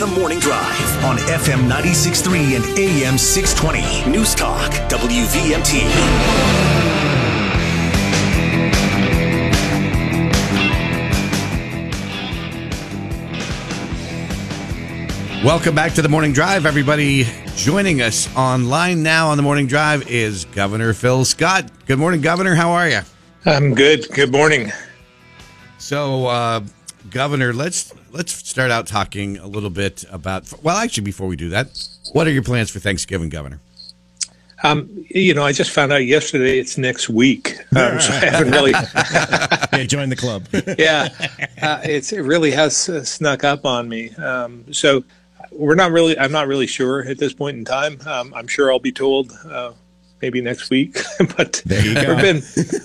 The Morning Drive on FM 96.3 and AM 620. News Talk, WVMT. Welcome back to the Morning Drive, everybody. Joining us online now on the Morning Drive is Governor Phil Scott. Good morning, Governor. How are you? I'm good. Good morning. So, uh, Governor, let's let's start out talking a little bit about. Well, actually, before we do that, what are your plans for Thanksgiving, Governor? Um, you know, I just found out yesterday it's next week, um, so I haven't really. yeah, join the club. yeah, uh, it's it really has uh, snuck up on me. Um, so we're not really. I'm not really sure at this point in time. Um, I'm sure I'll be told uh, maybe next week. but we've been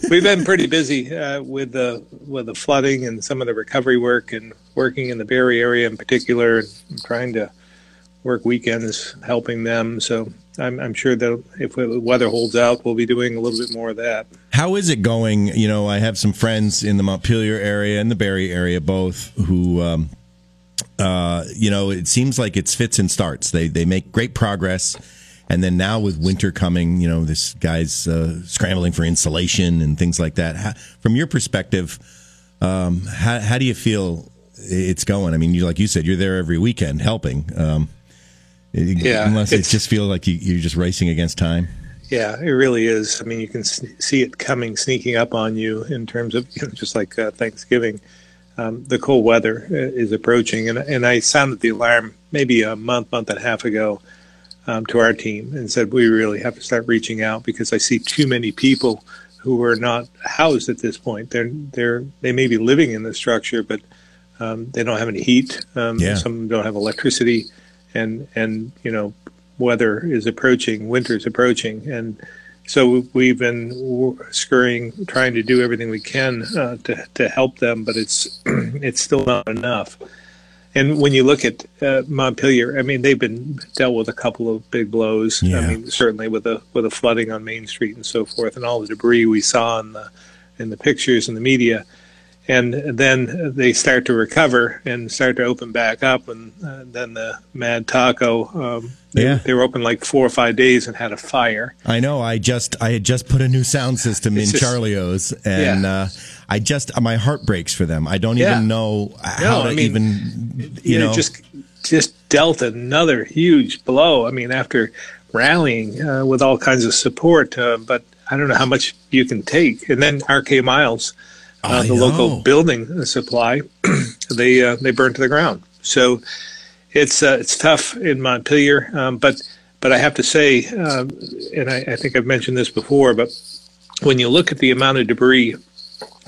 we've been pretty busy uh, with the with the flooding and some of the recovery work and working in the Barre area in particular, and trying to work weekends helping them. So I'm, I'm sure that if the weather holds out, we'll be doing a little bit more of that. How is it going? You know, I have some friends in the Montpelier area and the Barre area, both who. Um, uh, you know, it seems like it's fits and starts. They they make great progress, and then now with winter coming, you know, this guy's uh, scrambling for insulation and things like that. How, from your perspective, um, how how do you feel it's going? I mean, you like you said, you're there every weekend helping. Um, yeah, unless it just feels like you, you're just racing against time. Yeah, it really is. I mean, you can see it coming, sneaking up on you in terms of you know, just like uh, Thanksgiving um, the cold weather uh, is approaching, and and I sounded the alarm maybe a month, month and a half ago um, to our team and said we really have to start reaching out because I see too many people who are not housed at this point. They're they're they may be living in the structure, but um, they don't have any heat. Um, yeah. Some don't have electricity, and and you know weather is approaching, winter is approaching, and so we've been scurrying, trying to do everything we can uh, to to help them, but it's it's still not enough. And when you look at uh, Montpelier, I mean, they've been dealt with a couple of big blows. Yeah. I mean, certainly with the with the flooding on Main Street and so forth, and all the debris we saw in the in the pictures and the media and then they start to recover and start to open back up and uh, then the mad taco um, they, yeah. they were open like four or five days and had a fire i know i just i had just put a new sound system it's in just, Charlie-O's and yeah. uh, i just my heart breaks for them i don't yeah. even know how no, to I mean, even you, know, just just dealt another huge blow i mean after rallying uh, with all kinds of support uh, but i don't know how much you can take and then R.K. Miles uh, the know. local building supply, they uh, they burned to the ground. So it's uh, it's tough in Montpelier, um, but but I have to say, um, and I, I, think I've mentioned this before, but when you look at the amount of debris,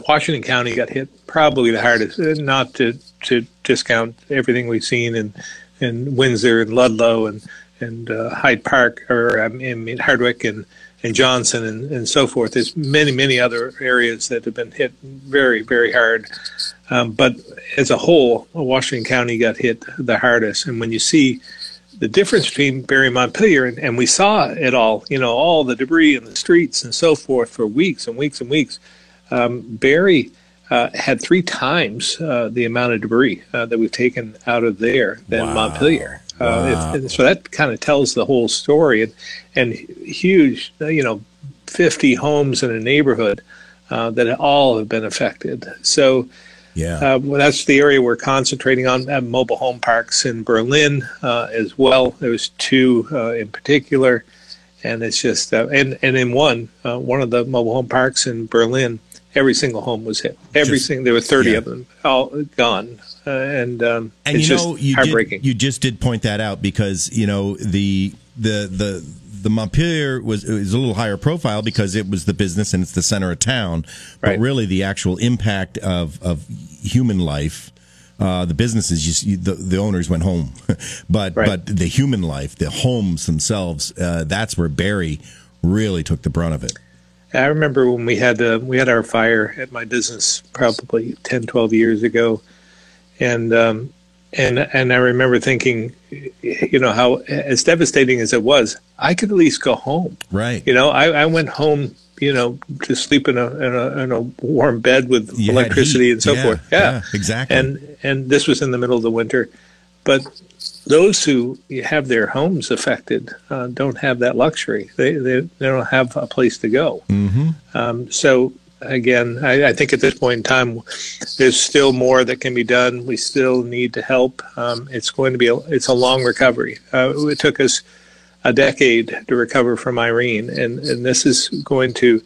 Washington County got hit probably the hardest. Uh, not to to discount everything we've seen in in Windsor and Ludlow and and uh, Hyde Park or I mean Hardwick and and Johnson and, and so forth. There's many, many other areas that have been hit very, very hard. Um, but as a whole, Washington County got hit the hardest. And when you see the difference between Barre and Montpelier, and, and we saw it all, you know, all the debris in the streets and so forth for weeks and weeks and weeks. Um, Barre uh, had three times uh, the amount of debris uh, that we've taken out of there than wow. Montpelier. Uh, wow. Uh, so that kind of tells the whole story, and, and huge, you know, 50 homes in a neighborhood uh, that all have been affected. So. Yeah, uh, well, that's the area we're concentrating on. At mobile home parks in Berlin uh, as well. There's two uh, in particular, and it's just and and in one one of the mobile home parks in Berlin, every single home was hit. Every single there were 30 yeah. of them all gone uh, and um, and you know you did, you just did point that out because you know the the the the Montpelier was was a little higher profile because it was the business and it's the center of town, but right. really the actual impact of of human life. Uh, the businesses, just the, the owners went home, but right. but the human life, the homes themselves, uh, that's where Barre really took the brunt of it. I remember when we had uh, we had our fire at my business probably 10, 12 years ago and um, and and I remember thinking, you know, how as devastating as it was, I could at least go home. Right. You know, I, I went home, you know, to sleep in a in a, in a warm bed with you electricity and so yeah, forth. Yeah, yeah, exactly. And and this was in the middle of the winter, but those who have their homes affected uh, don't have that luxury. They, they, they don't have a place to go. Mm-hmm. Um, so again, I, I, think at this point in time, there's still more that can be done. We still need to help. Um, it's going to be a, it's a long recovery. Uh, it took us a decade to recover from Irene, and, and this is going to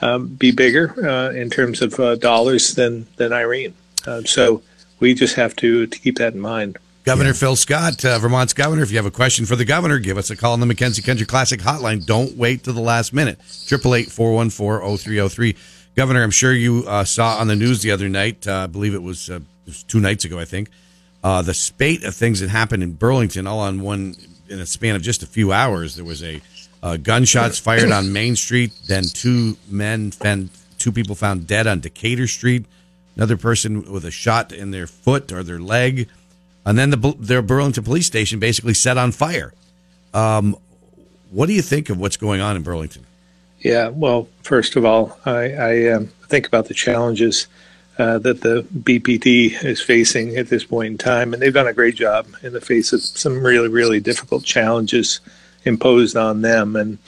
um, be bigger uh, in terms of uh, dollars than than Irene. Uh, so we just have to to keep that in mind. Governor yeah. Phil Scott, uh, Vermont's governor. If you have a question for the governor, give us a call on the McKenzie Country Classic hotline. Don't wait to the last minute. Triple eight four one four zero three zero three. Governor, I'm sure you uh, saw on the news the other night. Uh, I believe it was, it was two nights ago. I think the spate of things that happened in Burlington, all on one in a span of just a few hours. There was a uh, gunshots fired on Main Street. Then two men, found, two people found dead on Decatur Street. Another person with a shot in their foot or their leg, and then the their Burlington police station basically set on fire. Um, what do you think of what's going on in Burlington? Yeah, well, first of all, I, I um, think about the challenges uh, that the BPD is facing at this point in time, and they've done a great job in the face of some really, really difficult challenges imposed on them. And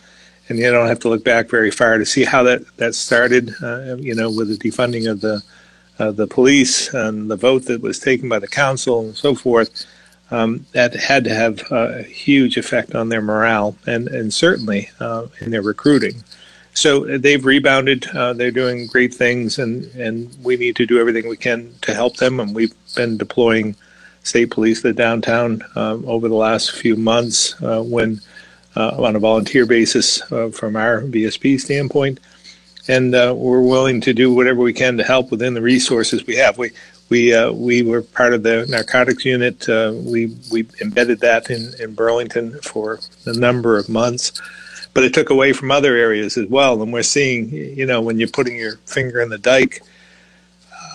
and you don't have to look back very far to see how that that started. Uh, you know, with the defunding of the uh, the police and the vote that was taken by the council and so forth. Um, that had to have a huge effect on their morale and and certainly uh, in their recruiting. So they've rebounded. Uh, they're doing great things, and and we need to do everything we can to help them. And we've been deploying state police to downtown um, over the last few months uh, when uh, on a volunteer basis uh, from our VSP standpoint. And uh, we're willing to do whatever we can to help within the resources we have. We we uh, we were part of the narcotics unit. Uh, we we embedded that in, in Burlington for a number of months, but it took away from other areas as well. And we're seeing, you know, when you're putting your finger in the dike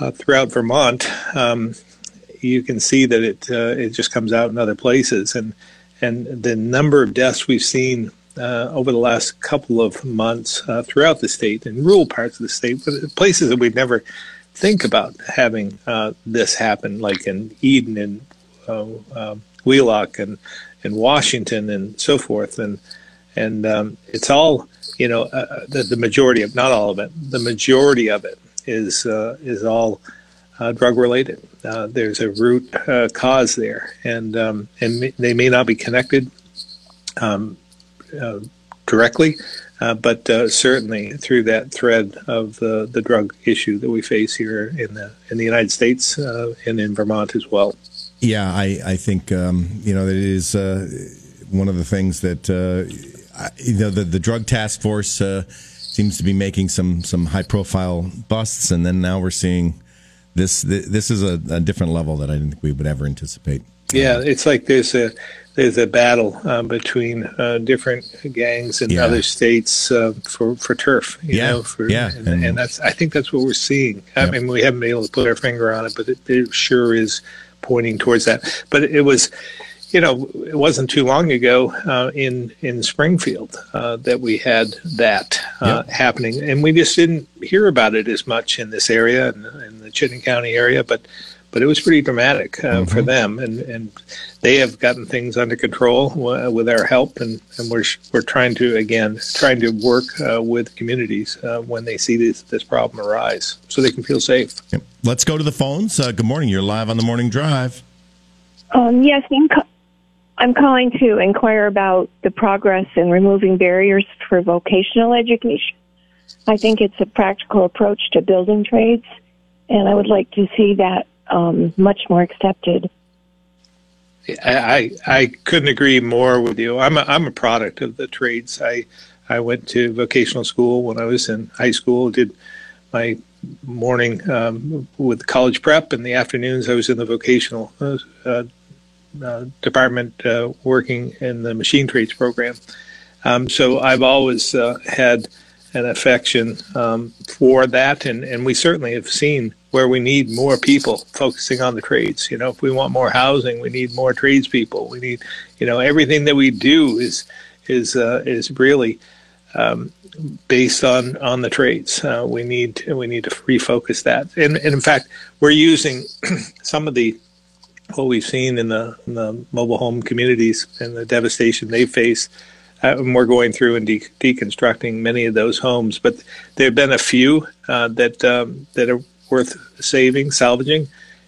uh, throughout Vermont, um, you can see that it it just comes out in other places. And and the number of deaths we've seen uh, over the last couple of months uh, throughout the state in rural parts of the state, but places that we'd never think about having uh, this happen, like in Eden and uh, uh, Wheelock and and Washington and so forth, and and um, it's all you know uh, the, the majority of not all of it, the majority of it is is all uh, drug related. Uh, there's a root uh, cause there, and um, and they may not be connected um, uh, directly, uh, but uh, certainly through that thread of the, the drug issue that we face here in the in the United States and in Vermont as well. Yeah, I I think um, you know that it is one of the things that you know the the drug task force seems to be making some some high profile busts, and then now we're seeing this this is a, a, different level that I didn't think we would ever anticipate. Yeah, it's like there's a there's a battle uh, between uh, different gangs in yeah. other states uh, for for turf. You yeah, know, for, yeah, and, and, and, that's I think that's what we're seeing. I mean, we haven't been able to put our finger on it, but it, it sure is pointing towards that. But it was you know, it wasn't too long ago uh, in in Springfield uh, that we had that uh, yep. happening, and we just didn't hear about it as much in this area in, in the Chittenden County area, but but it was pretty dramatic uh, mm-hmm. for them, and and they have gotten things under control w- with our help, and, and we're we're trying to again trying to work uh, with communities uh, when they see this this problem arise, so they can feel safe. Yep. Let's go to the phones. good morning. You're live on the morning drive. Um, yes, I'm I'm calling to inquire about the progress in removing barriers for vocational education. I think it's a practical approach to building trades, and I would like to see that um, much more accepted. I, I couldn't agree more with you. I'm a, I'm a product of the trades. I I went to vocational school when I was in high school. Did my morning um, with college prep, and the afternoons I was in the vocational uh, uh department uh, working in the machine trades program. Um, so I've always uh, had an affection um, for that, and, and we certainly have seen where we need more people focusing on the trades. You know, if we want more housing, we need more tradespeople. We need, you know, everything that we do is is uh, is really um, based on on the trades. Uh, we need we need to refocus that, and, and in fact, we're using some of the what we've seen in the, in the mobile home communities and the devastation they face. Uh, and we're going through and de- deconstructing many of those homes, but there have been a few uh, that um, that are worth saving, salvaging,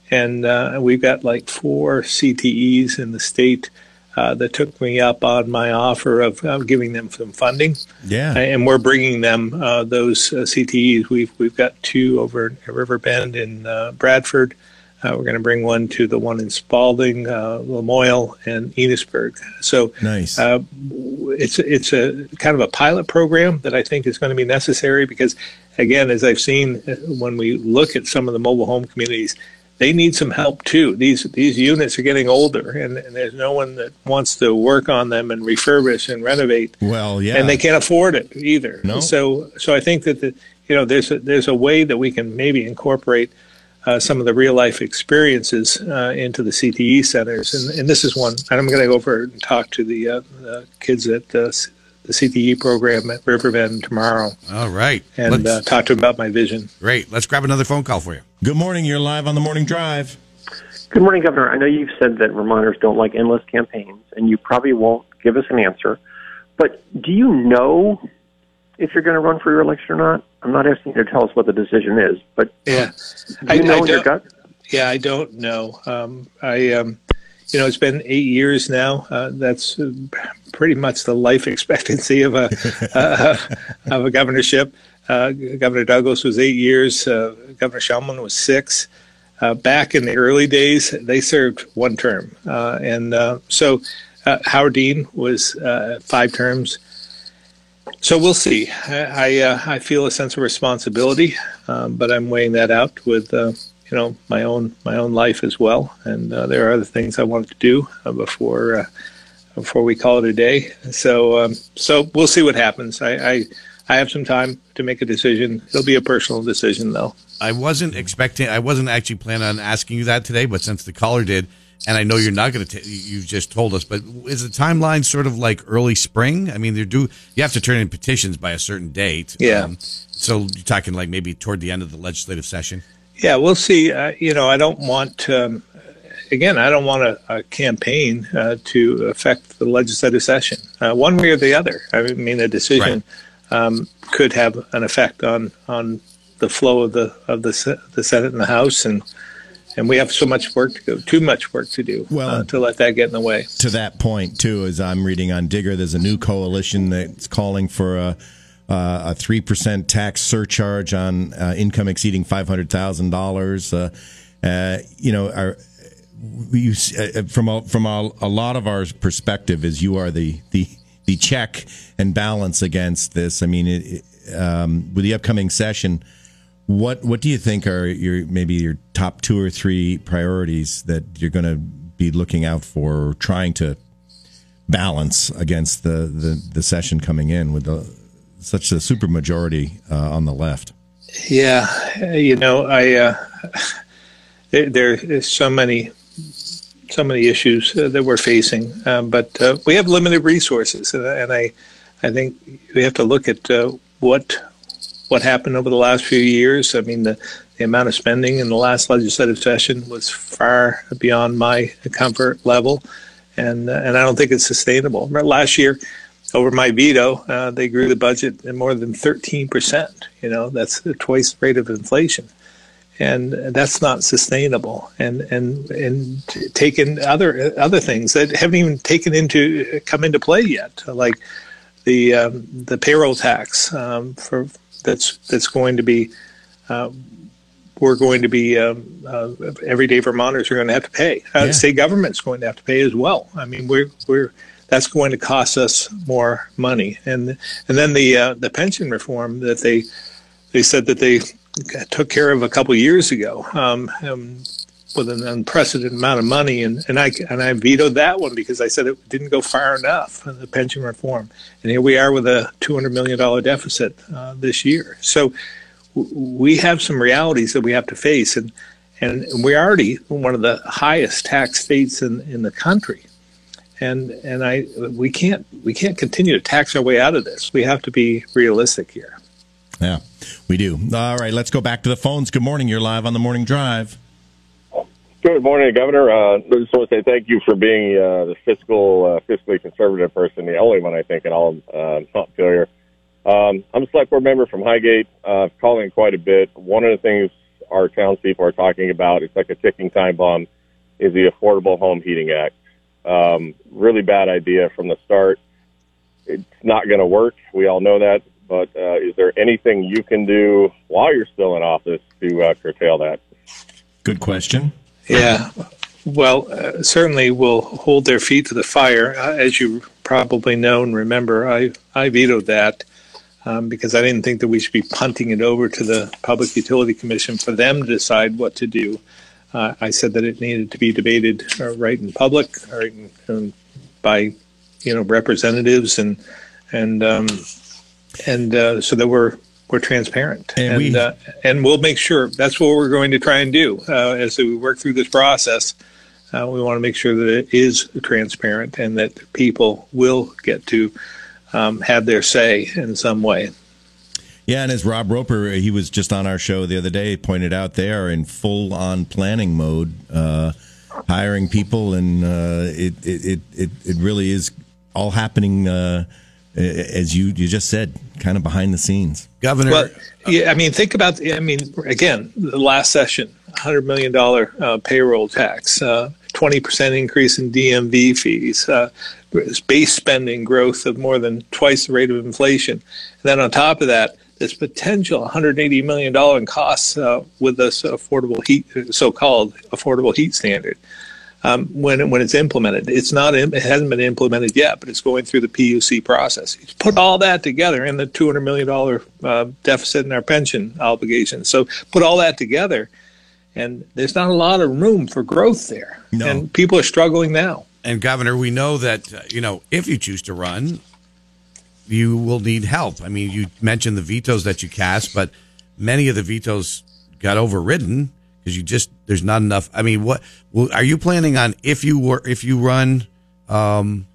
and uh, we've got like four CTEs in the state uh, that took me up on my offer of uh, giving them some funding. Yeah, and we're bringing them uh, those uh, CTEs. We've we've got two over at Riverbend in uh, Bradford. Uh, we're going to bring one to the one in Spaulding, Lamoille, and Enosburg. So nice. it's it's a kind of a pilot program that I think is going to be necessary because, again, as I've seen when we look at some of the mobile home communities they need some help too. These these units are getting older, and, and, there's no one that wants to work on them and refurbish and renovate. Well, yeah, and they can't afford it either. No. So so I think that the, you know there's a, there's a way that we can maybe incorporate uh, some of the real life experiences uh, into the CTE centers, and, and this is one. And I'm going to go over and talk to the, uh, kids at the CTE program at Riverbend tomorrow. All right, and uh, talk to them about my vision. Great. Let's grab another phone call for you. Good morning. You're live on the morning drive. Good morning, Governor. I know you've said that Vermonters don't like endless campaigns, and you probably won't give us an answer. But do you know if you're going to run for your election or not? I'm not asking you to tell us what the decision is, but yeah, do you I, know I in your gut? Yeah, I don't know. Um, I, um, you know, it's been eight years now. Uh, that's uh, pretty much the life expectancy of a uh, of a governorship. Uh, Governor Douglas was eight years. Uh, Governor Shumlin was six. Uh, back in the early days, they served one term, and so Howard Dean was five terms. So we'll see. I I, I feel a sense of responsibility, um, but I'm weighing that out with you know my own my own life as well, and there are other things I wanted to do before before we call it a day. So um, so we'll see what happens. I, I I have some time to make a decision. It'll be a personal decision, though. I wasn't expecting. I wasn't actually planning on asking you that today, but since the caller did, and I know you're not going to. You just told us, but is the timeline sort of like early spring? I mean, they do. You have to turn in petitions by a certain date. Yeah. Um, so you're talking like maybe toward the end of the legislative session. Yeah, we'll see. Uh, you know, I don't want. Um, again, I don't want a, a campaign uh, to affect the legislative session, uh, one way or the other. I mean, a decision. Right um, could have an effect on on the flow of the of the the Senate and the House, and and we have so much work to go, too much work to do well, uh, to let that get in the way. To that point, too, as I'm reading on Digger, there's a new coalition that's calling for a a three percent tax surcharge on uh, income exceeding five hundred thousand uh, dollars. You know, our, you, uh, from a, from a, a lot of our perspective, is you are the the the check and balance against this? I mean, it, um, with the upcoming session, what what do you think are your maybe your top two or three priorities that you're going to be looking out for, trying to balance against the the, the session coming in with the, such a super majority uh, on the left? Yeah, you know, I uh, there, there's so many so many issues uh, that we're facing, uh, but uh, we have limited resources, and I, I think we have to look at uh, what what happened over the last few years. I mean, the, the amount of spending in the last legislative session was far beyond my comfort level, and uh, and I don't think it's sustainable. Last year, over my veto, uh, they grew the budget in more than 13 percent. You know, that's twice the rate of inflation and that's not sustainable. And and and taken other other things that haven't even taken into come into play yet, like the um, the payroll tax um, for that's that's going to be. Uh, we're going to be um, uh, everyday Vermonters are going to have to pay. Uh, yeah. State government's going to have to pay as well. I mean, we're we're that's going to cost us more money. And and then the uh, the pension reform that they they said that they took care of a couple years ago um, um, with an unprecedented amount of money, and, and I and I vetoed that one because I said it didn't go far enough the pension reform, and here we are with a two hundred million dollar deficit uh, this year. So w- we have some realities that we have to face, and and we're already one of the highest tax states in in the country. And and I we can't we can't continue to tax our way out of this. We have to be realistic here. Yeah, we do. All right, let's go back to the phones. Good morning. You're live on the morning drive. Good Good morning, Governor. Uh, I just want to say thank you for being uh, the fiscal, uh, fiscally conservative person, the only one I think in all of uh, Montpelier. Um, I'm a select board member from Highgate, uh, calling quite a bit. One of the things our townspeople are talking about, it's like a ticking time bomb, is the Affordable Home Heating Act. Um, really bad idea from the start. It's not going to work. We all know that. But uh, is there anything you can do while you're still in office to uh, curtail that? Good question. Yeah. Well, uh, certainly we'll hold their feet to the fire. Uh, as you probably know and remember, I, I vetoed that um, because I didn't think that we should be punting it over to the Public Utility Commission for them to decide what to do. Uh, I said that it needed to be debated uh, right in public, right in, um, by you know representatives and and um, and uh, so that we're we're transparent And and we- uh, and we'll make sure that's what we're going to try and do uh, as we work through this process. Uh, we want to make sure that it is transparent and that people will get to um, have their say in some way. Yeah, and as Rob Roper, he was just on our show the other day, pointed out they are in full on planning mode, uh, hiring people, and uh, it, it, it, it it really is all happening uh, as you you just said, kind of behind the scenes. Governor, Well, yeah, I mean, think about. I mean, again, the last session, hundred million dollar uh, payroll tax, twenty percent increase in DMV fees, uh, base spending growth of more than twice the rate of inflation, and then on top of that, this potential one hundred eighty million dollar in costs uh, with this affordable heat, so-called affordable heat standard. Um, when when it's implemented, it's not. It hasn't been implemented yet, but it's going through the PUC process. You put all that together, and the two hundred million dollar uh, deficit in our pension obligations. So put all that together, and there's not a lot of room for growth there. No. And people are struggling now. and Governor, we know that uh, you know if you choose to run, you will need help. I mean, you mentioned the vetoes that you cast, but many of the vetoes got overridden because you just there's not enough. I mean, what well, are you planning on if you were if you run, um,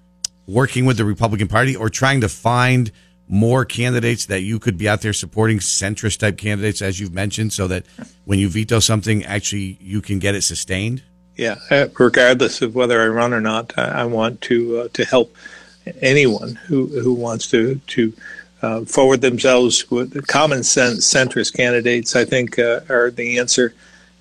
working with the Republican Party or trying to find more candidates that you could be out there supporting centrist type candidates as you've mentioned, so that when you veto something, actually you can get it sustained. Yeah, uh, regardless of whether I run or not, I, want to uh, to help anyone who who wants to to uh, forward themselves with common sense centrist candidates. I think uh, are the answer,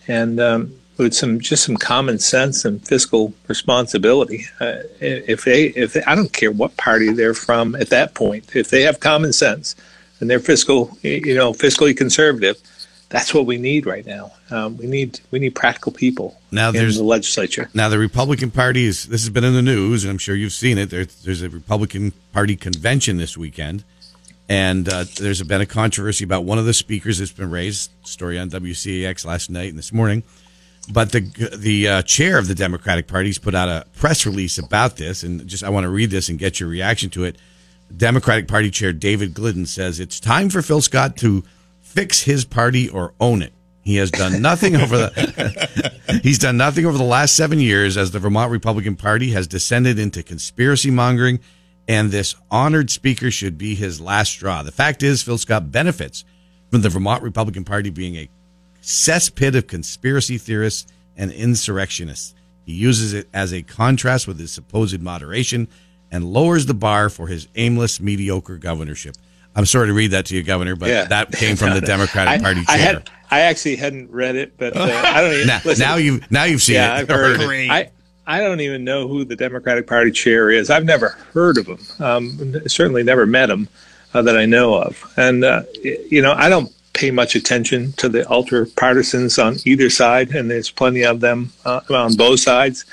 and um, with some just some common sense and fiscal responsibility. Uh, if they if they, I don't care what party they're from at that point, if they have common sense and they're fiscal, you know, fiscally conservative. That's what we need right now. Um, we need we need practical people Now in there's- the legislature. Now, the Republican Party is, this has been in the news, and I'm sure you've seen it. There's, there's a Republican Party convention this weekend, and uh, there's been a controversy about one of the speakers that's been raised. Story on WCAX last night and this morning. But the the uh, chair of the Democratic Party's put out a press release about this, and just I want to read this and get your reaction to it. Democratic Party Chair David Glidden says it's time for Phil Scott to fix his party or own it. He has done nothing over the he's done nothing over the last seven years as the Vermont Republican Party has descended into conspiracy mongering, and this honored speaker should be his last straw. The fact is, Phil Scott benefits from the Vermont Republican Party being a cesspit of conspiracy theorists and insurrectionists. He uses it as a contrast with his supposed moderation and lowers the bar for his aimless, mediocre governorship. I'm sorry to read that to you, Governor, but Yeah. that came from the Democratic I, Party I chair. had I actually hadn't read it, but uh, I don't even now, listen, now you now you've seen yeah, it. I've heard or it. I I don't even know who the Democratic Party chair is. I've never heard of him. Um, certainly never met him uh, that I know of. And uh, you know, I don't pay much attention to the ultra partisans on either side, and there's plenty of them uh, on both sides.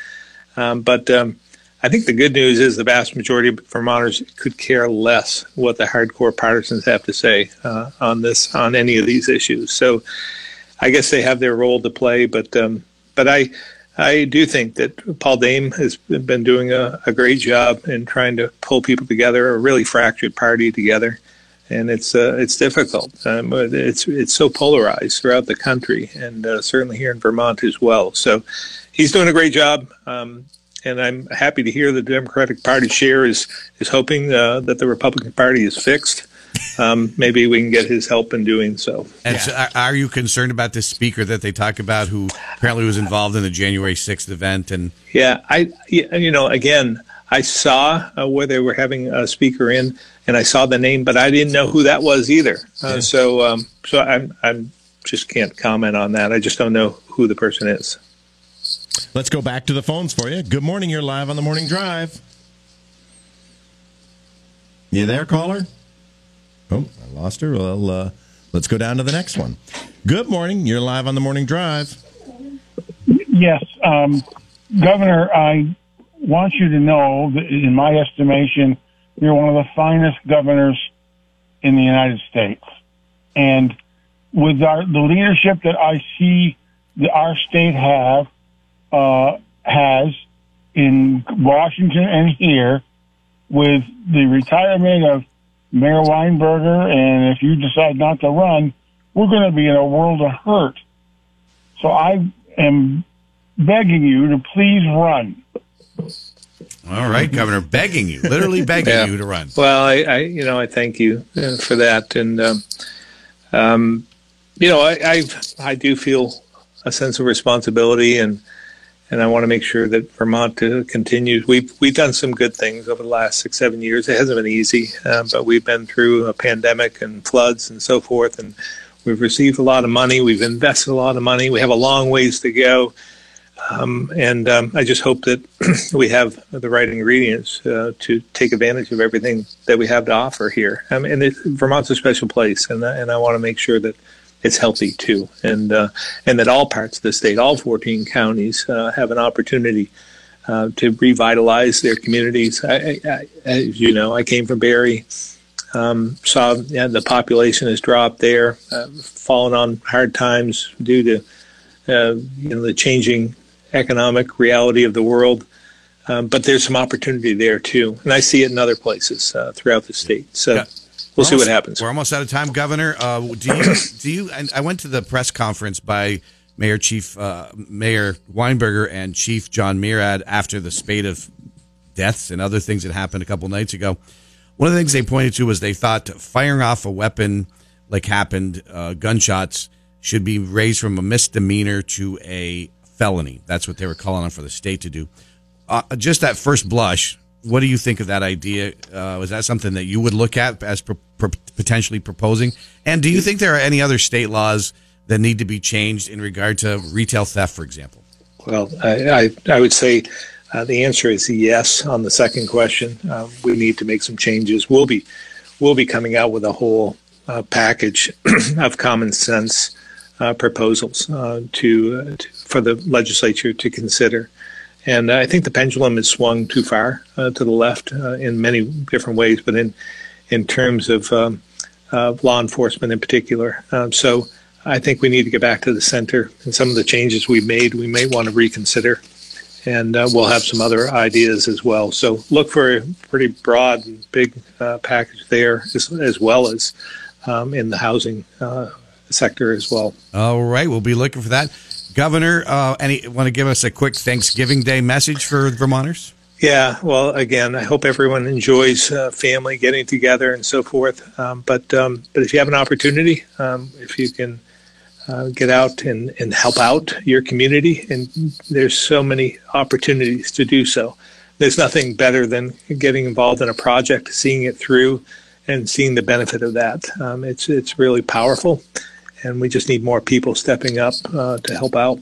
Um, but um, I think the good news is the vast majority of Vermonters could care less what the hardcore partisans have to say uh, on this on any of these issues. So I guess they have their role to play, but um, but I I do think that Paul Dame has been doing a, a great job in trying to pull people together, a really fractured party together, and it's uh, it's difficult. Um, it's it's so polarized throughout the country, and uh, certainly here in Vermont as well. So he's doing a great job. Um, and I'm happy to hear the Democratic Party chair is is hoping uh, that the Republican Party is fixed. um, maybe we can get his help in doing so. And so are, are you concerned about this speaker that they talk about who apparently was involved in the January 6th event? And Yeah, I you know again, I saw uh, where they were having a speaker in, and I saw the name, but I didn't know who that was either. Uh, So um, so I'm I'm just can't comment on that. I just don't know who the person is. Let's go back to the phones for you. Good morning. You're live on the morning drive. You there, caller? Oh, I lost her. Well, uh, let's go down to the next one. Good morning. You're live on the morning drive. Yes, um, Governor, I want you to know that in my estimation, you're one of the finest governors in the United States. And with our, the leadership that I see our state have, uh, has in Washington and here, with the retirement of Mayor Weinberger, and if you decide not to run, we're going to be in a world of hurt. So I am begging you to please run. all right, Governor, begging you, literally begging Yeah. you to run. Well, I, I you know I thank you uh, for that, and um, um, you know I, I I do feel a sense of responsibility, and and I want to make sure that Vermont uh, continues. We've we've done some good things over the last six seven years. It hasn't been easy, uh, but we've been through a pandemic and floods and so forth, and we've received a lot of money. We've invested a lot of money. We have a long ways to go. Um, and um, I just hope that we have the right ingredients uh, to take advantage of everything that we have to offer here. Mean, and it, Vermont's a special place, and and I want to make sure that it's healthy too, and uh, and that all parts of the state, all 14 counties, uh, have an opportunity uh, to revitalize their communities. I, I, I, you know, I came from Barre, Um, saw yeah, the population has dropped there, uh, fallen on hard times due to uh, you know the changing economic reality of the world. Um, but there's some opportunity there too, and I see it in other places uh, throughout the state. So Yeah. We'll see what happens. We're almost out of time, Governor. Uh, do you do you? I went to the press conference by Mayor Chief uh, Mayor Weinberger and Chief Jon Murad after the spate of deaths and other things that happened a couple nights ago. One of the things they pointed to was they thought firing off a weapon like happened, uh, gunshots, should be raised from a misdemeanor to a felony. That's what they were calling on for the state to do. Uh, just at first blush, what do you think of that idea? Uh, was that something that you would look at as pro- pro- potentially proposing? And do you think there are any other state laws that need to be changed in regard to retail theft, for example? Well, I, I, I would say uh, the answer is yes on the second question. Uh, we need to make some changes. We'll be we'll be coming out with a whole uh, package of common sense uh, proposals uh, to, to for the legislature to consider. And I think the pendulum has swung too far uh, to the left uh, in many different ways, but in in terms of um, uh, law enforcement in particular. Um, so I think we need to get back to the center. And some of the changes we've made, we may want to reconsider. And uh, we'll have some other ideas as well. So look for a pretty broad and big uh, package there, as, as well as um, in the housing uh, sector as well. All right, we'll be looking for that. Governor, uh, any want to give us a quick Thanksgiving Day message for Vermonters? Yeah, well, again, I hope everyone enjoys uh, family getting together and so forth. Um, but um, but if you have an opportunity, um, if you can uh, get out and, and help out your community, and there's so many opportunities to do so. There's nothing better than getting involved in a project, seeing it through, and seeing the benefit of that. Um, it's it's really powerful, and we just need more people stepping up uh, to help out.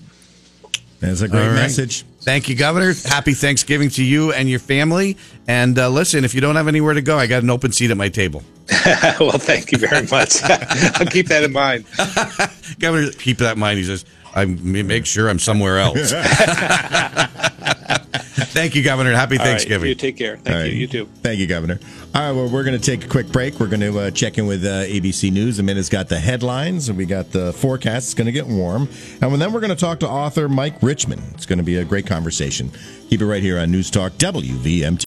That's a great All right. message. Thank you, Governor. Happy Thanksgiving to you and your family. And uh, listen, if you don't have anywhere to go, I got an open seat at my table. well, thank you very much. I'll keep that in mind. Governor, keep that in mind. He says, I make sure I'm somewhere else. Thank you, Governor. Happy All right, Thanksgiving. you take care. Thank All you. right. You too. Thank you, Governor. All right, well, we're going to take a quick break. We're going to uh, check in with uh, ABC News. A minute's got the headlines, and we got the forecast. It's going to get warm. And then we're going to talk to author Mike Richmond. It's going to be a great conversation. Keep it right here on News Talk WVMT.